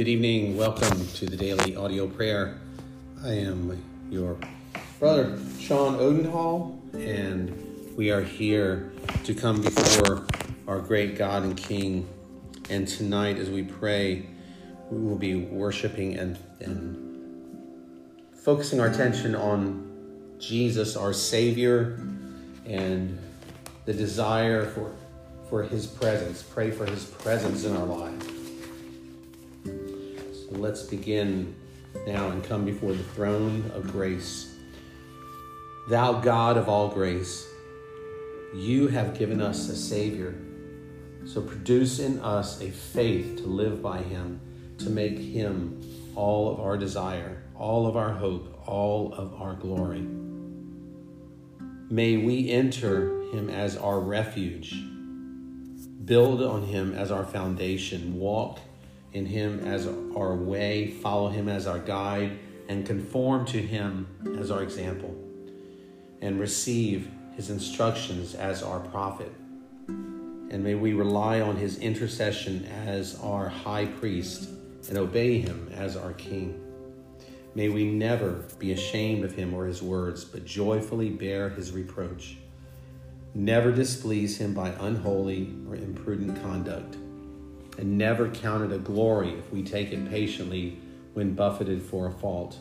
Good evening. Welcome to the daily audio prayer. I am your brother, Sean Odenhall, and we are here to come before our great God and King. And tonight, as we pray, we will be worshiping and, and focusing our attention on Jesus, our Savior, and the desire for, for His presence. Pray for His presence in our lives. Let's begin now and come before the throne of grace. Thou God of all grace, you have given us a Savior. So produce in us a faith to live by Him, to make Him all of our desire, all of our hope, all of our glory. May we enter him as our refuge, build on him as our foundation, walk in him as our way, follow him as our guide, and conform to him as our example, and receive his instructions as our prophet. And may we rely on his intercession as our high priest and obey him as our king. May we never be ashamed of him or his words, but joyfully bear his reproach. Never displease him by unholy or imprudent conduct, and never count it a glory if we take it patiently when buffeted for a fault.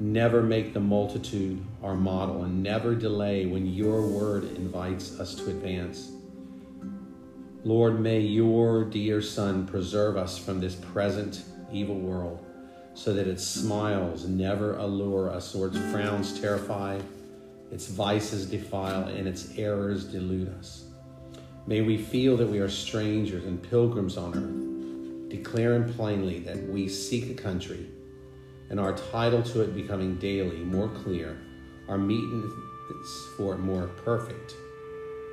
Never make the multitude our model, and never delay when your word invites us to advance. Lord, may your dear Son preserve us from this present evil world so that its smiles never allure us, or its frowns terrify, its vices defile, and its errors delude us. May we feel that we are strangers and pilgrims on earth, declaring plainly that we seek a country, and our title to it becoming daily more clear, our meetings for it more perfect,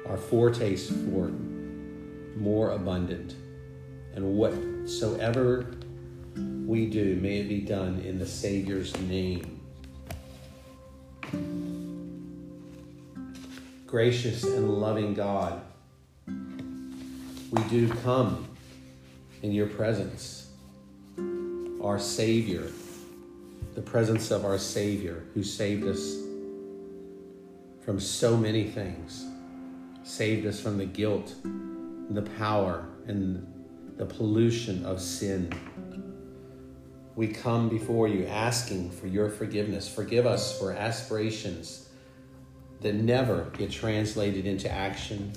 our foretaste for it more abundant, and whatsoever we do, may it be done in the Savior's name. Gracious and loving God, we do come in your presence, our Savior, the presence of our Savior who saved us from so many things, saved us from the guilt, the power, and the pollution of sin we come before you asking for your forgiveness. Forgive us for aspirations that never get translated into action.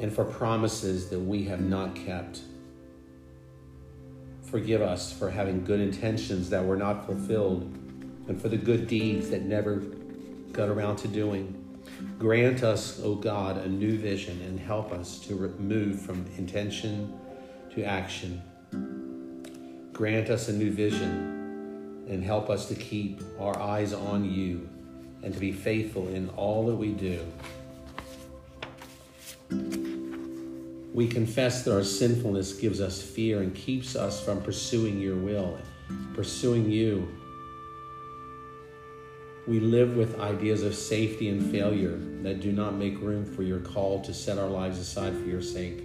And for promises that we have not kept. Forgive us for having good intentions that were not fulfilled and for the good deeds that never got around to doing. Grant us, O God, a new vision and help us to move from intention to action. Grant us a new vision and help us to keep our eyes on you and to be faithful in all that we do. We confess that our sinfulness gives us fear and keeps us from pursuing your will, pursuing you we live with ideas of safety and failure that do not make room for your call to set our lives aside for your sake.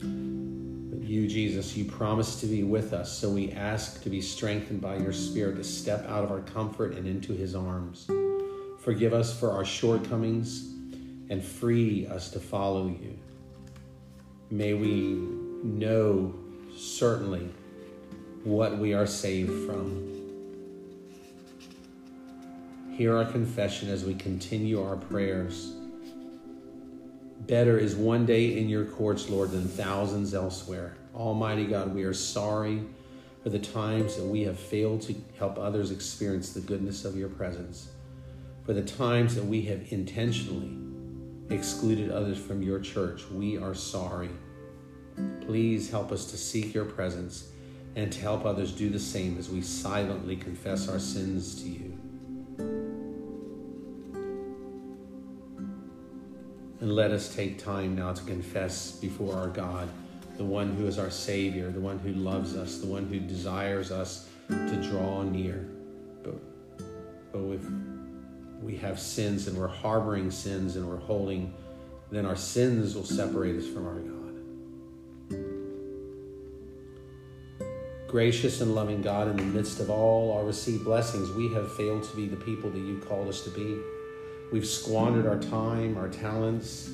But you, Jesus, you promise to be with us, so we ask to be strengthened by your Spirit to step out of our comfort and into his arms. Forgive us for our shortcomings and free us to follow you. May we know certainly what we are saved from Hear our confession as we continue our prayers. Better is one day in your courts, Lord, than thousands elsewhere. Almighty God, we are sorry for the times that we have failed to help others experience the goodness of your presence, for the times that we have intentionally excluded others from your church. We are sorry. Please help us to seek your presence and to help others do the same as we silently confess our sins to you. And let us take time now to confess before our God, the one who is our Savior, the one who loves us, the one who desires us to draw near. But, but if have sins and we're harboring sins and we're holding, then our sins will separate us from our God. Gracious and loving God, in the midst of all our received blessings, we have failed to be the people that you called us to be. We've squandered our time, our talents,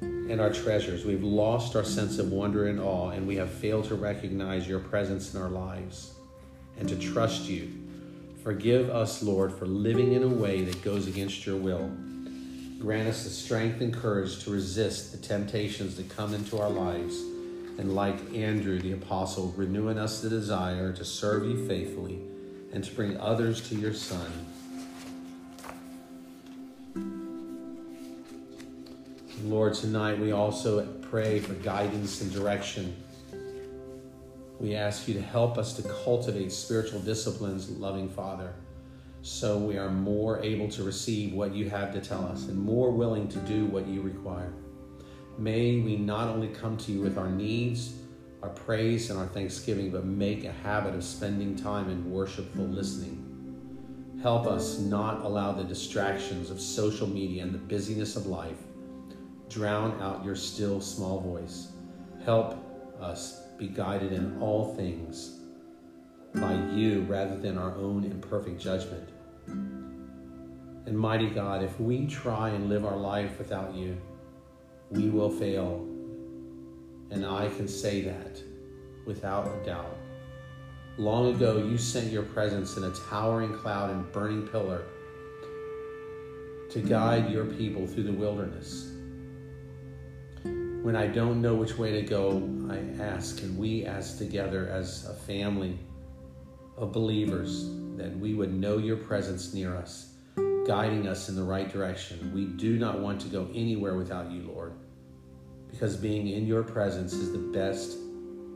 and our treasures. We've lost our sense of wonder and awe, and we have failed to recognize your presence in our lives and to trust you Forgive us, Lord, for living in a way that goes against your will. Grant us the strength and courage to resist the temptations that come into our lives. And like Andrew the apostle, renew in us the desire to serve you faithfully and to bring others to your Son. Lord, tonight we also pray for guidance and direction. We ask you to help us to cultivate spiritual disciplines, loving Father so we are more able to receive what you have to tell us and more willing to do what you require. May we not only come to you with our needs, our praise, and our thanksgiving, but make a habit of spending time in worshipful listening. Help us not allow the distractions of social media and the busyness of life drown out your still small voice. Help us be guided in all things by you rather than our own imperfect judgment. And mighty God, if we try and live our life without you, we will fail. And I can say that without a doubt. Long ago, you sent your presence in a towering cloud and burning pillar to guide your people through the wilderness. When I don't know which way to go, I ask, and we ask together as a family of believers that we would know your presence near us, guiding us in the right direction. We do not want to go anywhere without you, Lord, because being in your presence is the best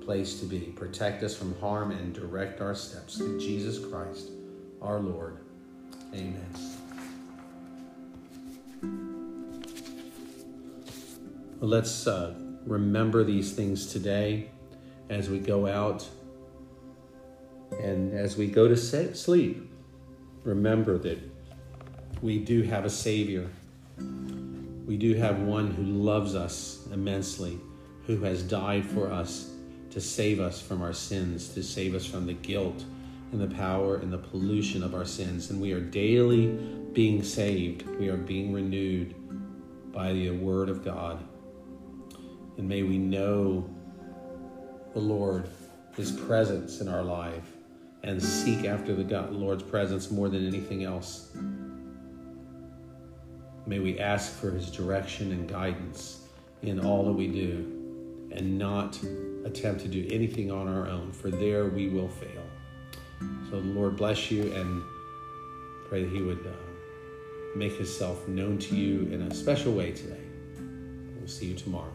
place to be. Protect us from harm and direct our steps through Jesus Christ, our Lord. Amen. Let's uh, remember these things today as we go out and as we go to sleep, remember that we do have a Savior. We do have one who loves us immensely, who has died for us to save us from our sins, to save us from the guilt and the power and the pollution of our sins. And we are daily being saved, we are being renewed by the Word of God. And may we know the Lord, His presence in our life and seek after the God, Lord's presence more than anything else. May we ask for his direction and guidance in all that we do and not attempt to do anything on our own, for there we will fail. So the Lord bless you and pray that he would uh, make himself known to you in a special way today. We'll see you tomorrow.